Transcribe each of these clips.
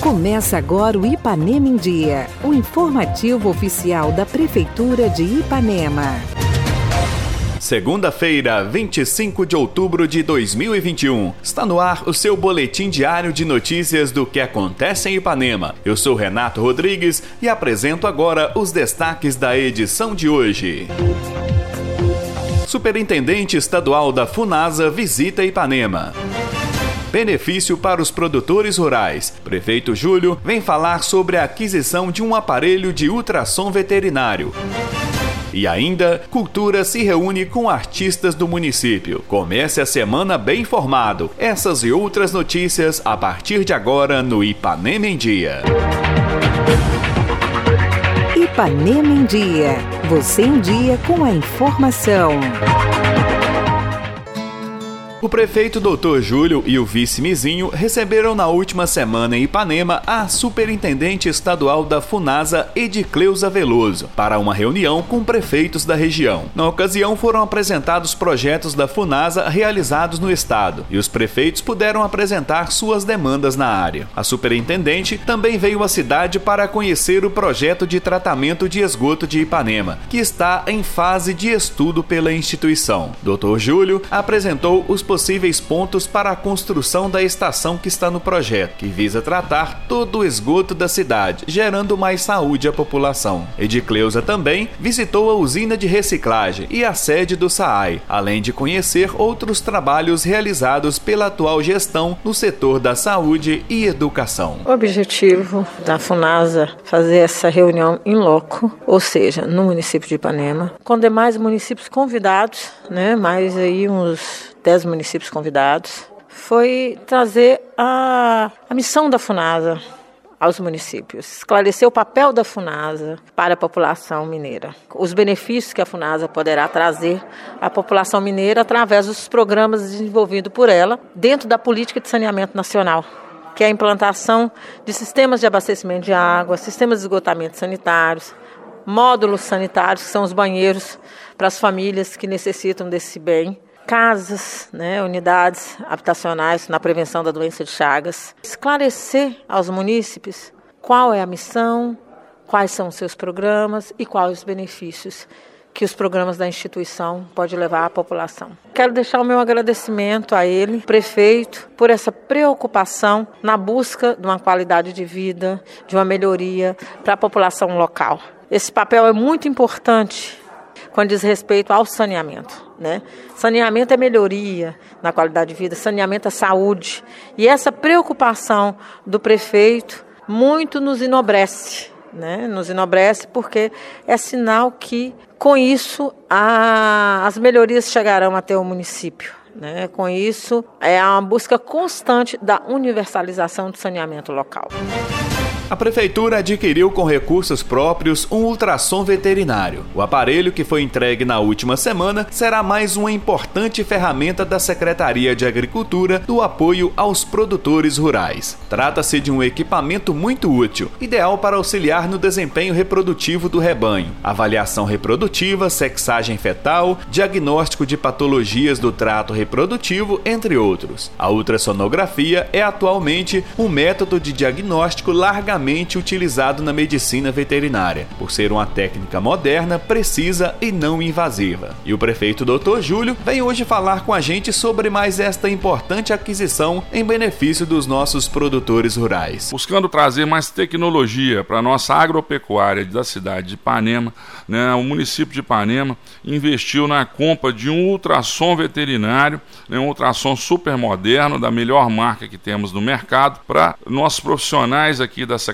Começa agora o Ipanema em Dia, o informativo oficial da Prefeitura de Ipanema. Segunda-feira, 25 de outubro de 2021. Está no ar o seu boletim diário de notícias do que acontece em Ipanema. Eu sou Renato Rodrigues e apresento agora os destaques da edição de hoje. Superintendente Estadual da Funasa visita Ipanema. Benefício para os produtores rurais. Prefeito Júlio vem falar sobre a aquisição de um aparelho de ultrassom veterinário. E ainda, Cultura se reúne com artistas do município. Comece a semana bem informado. Essas e outras notícias a partir de agora no Ipanema em Dia. Ipanema em Dia. Você em dia com a informação. O prefeito Dr. Júlio e o vice Mizinho receberam na última semana em Ipanema a superintendente estadual da Funasa, Edicleusa Veloso, para uma reunião com prefeitos da região. Na ocasião foram apresentados projetos da Funasa realizados no estado e os prefeitos puderam apresentar suas demandas na área. A superintendente também veio à cidade para conhecer o projeto de tratamento de esgoto de Ipanema, que está em fase de estudo pela instituição. Dr. Júlio apresentou os possíveis pontos para a construção da estação que está no projeto, que visa tratar todo o esgoto da cidade, gerando mais saúde à população. Edicleusa também visitou a usina de reciclagem e a sede do SAAI, além de conhecer outros trabalhos realizados pela atual gestão no setor da saúde e educação. O objetivo da FUNASA fazer essa reunião em loco, ou seja, no município de Ipanema, com demais municípios convidados, né, mais aí uns dez municípios convidados, foi trazer a, a missão da FUNASA aos municípios, esclarecer o papel da FUNASA para a população mineira, os benefícios que a FUNASA poderá trazer à população mineira através dos programas desenvolvidos por ela dentro da política de saneamento nacional, que é a implantação de sistemas de abastecimento de água, sistemas de esgotamento sanitários, módulos sanitários, que são os banheiros para as famílias que necessitam desse bem, casas, né, unidades habitacionais na prevenção da doença de Chagas. Esclarecer aos munícipes qual é a missão, quais são os seus programas e quais os benefícios que os programas da instituição podem levar à população. Quero deixar o meu agradecimento a ele, prefeito, por essa preocupação na busca de uma qualidade de vida, de uma melhoria para a população local. Esse papel é muito importante quando diz respeito ao saneamento. Né? Saneamento é melhoria na qualidade de vida, saneamento é saúde. E essa preocupação do prefeito muito nos enobrece. Né? Nos enobrece porque é sinal que, com isso, a, as melhorias chegarão até o município. Né? Com isso, é uma busca constante da universalização do saneamento local. A prefeitura adquiriu com recursos próprios um ultrassom veterinário. O aparelho, que foi entregue na última semana, será mais uma importante ferramenta da Secretaria de Agricultura do apoio aos produtores rurais. Trata-se de um equipamento muito útil, ideal para auxiliar no desempenho reprodutivo do rebanho, avaliação reprodutiva, sexagem fetal, diagnóstico de patologias do trato reprodutivo, entre outros. A ultrassonografia é atualmente um método de diagnóstico largamente amplamente utilizado na medicina veterinária, por ser uma técnica moderna, precisa e não invasiva. E o prefeito Dr. Júlio vem hoje falar com a gente sobre mais esta importante aquisição em benefício dos nossos produtores rurais. Buscando trazer mais tecnologia para a nossa agropecuária da cidade de Ipanema, né, o município de Ipanema investiu na compra de um ultrassom veterinário, né, um ultrassom super moderno, da melhor marca que temos no mercado, para nossos profissionais aqui da secretaria,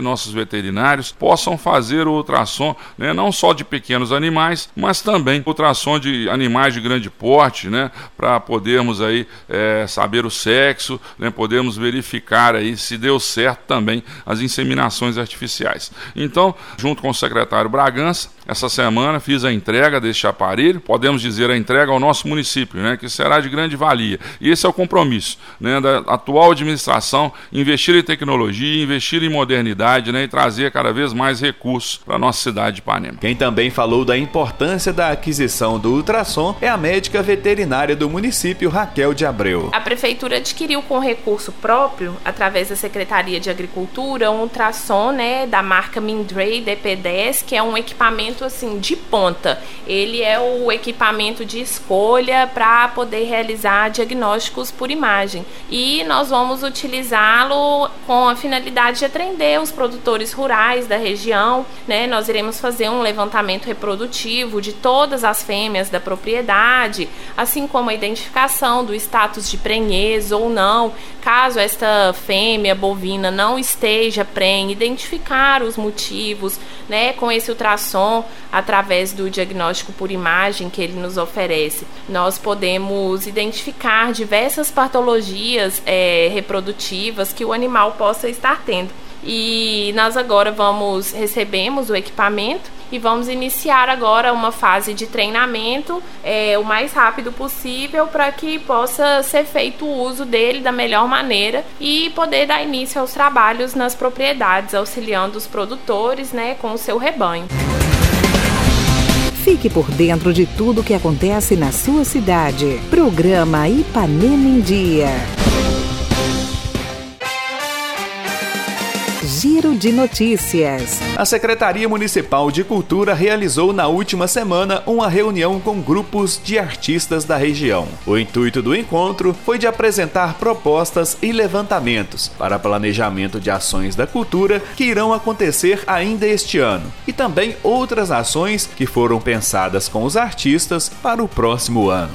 nossos veterinários, possam fazer o ultrassom né, não só de pequenos animais, mas também ultrassom de animais de grande porte, né, para podermos aí é, saber o sexo, né, verificar aí se deu certo também as inseminações artificiais. Então, junto com o secretário Bragança, essa semana fiz a entrega deste aparelho, podemos dizer a entrega ao nosso município, né, que será de grande valia. E esse é o compromisso né, da atual administração, investir em tecnologia, investir em modernidade né, e trazer cada vez mais recursos para a nossa cidade de Ipanema. Quem também falou da importância da aquisição do ultrassom é a médica veterinária do município, Raquel de Abreu. A prefeitura adquiriu com recurso próprio, através da Secretaria de Agricultura, um ultrassom né, da marca Mindray DP10, que é um equipamento assim de ponta. Ele é o equipamento de escolha para poder realizar diagnósticos por imagem. E nós vamos utilizá-lo com a finalidade de atender os produtores rurais da região. Né? Nós iremos fazer um levantamento reprodutivo de todas as fêmeas da propriedade, assim como a identificação do status de prenhez ou não, caso esta fêmea bovina não esteja prenhe, identificar os motivos, né, com esse ultrassom através do diagnóstico por imagem que ele nos oferece. Nós podemos identificar diversas patologias é, reprodutivas que o animal possa estar tendo. E nós agora vamos recebemos o equipamento e vamos iniciar agora uma fase de treinamento é, o mais rápido possível para que possa ser feito o uso dele da melhor maneira e poder dar início aos trabalhos nas propriedades, auxiliando os produtores né, com o seu rebanho. Fique por dentro de tudo o que acontece na sua cidade. Programa Ipanema em Dia. Giro de Notícias. A Secretaria Municipal de Cultura realizou na última semana uma reunião com grupos de artistas da região. O intuito do encontro foi de apresentar propostas e levantamentos para planejamento de ações da cultura que irão acontecer ainda este ano e também outras ações que foram pensadas com os artistas para o próximo ano.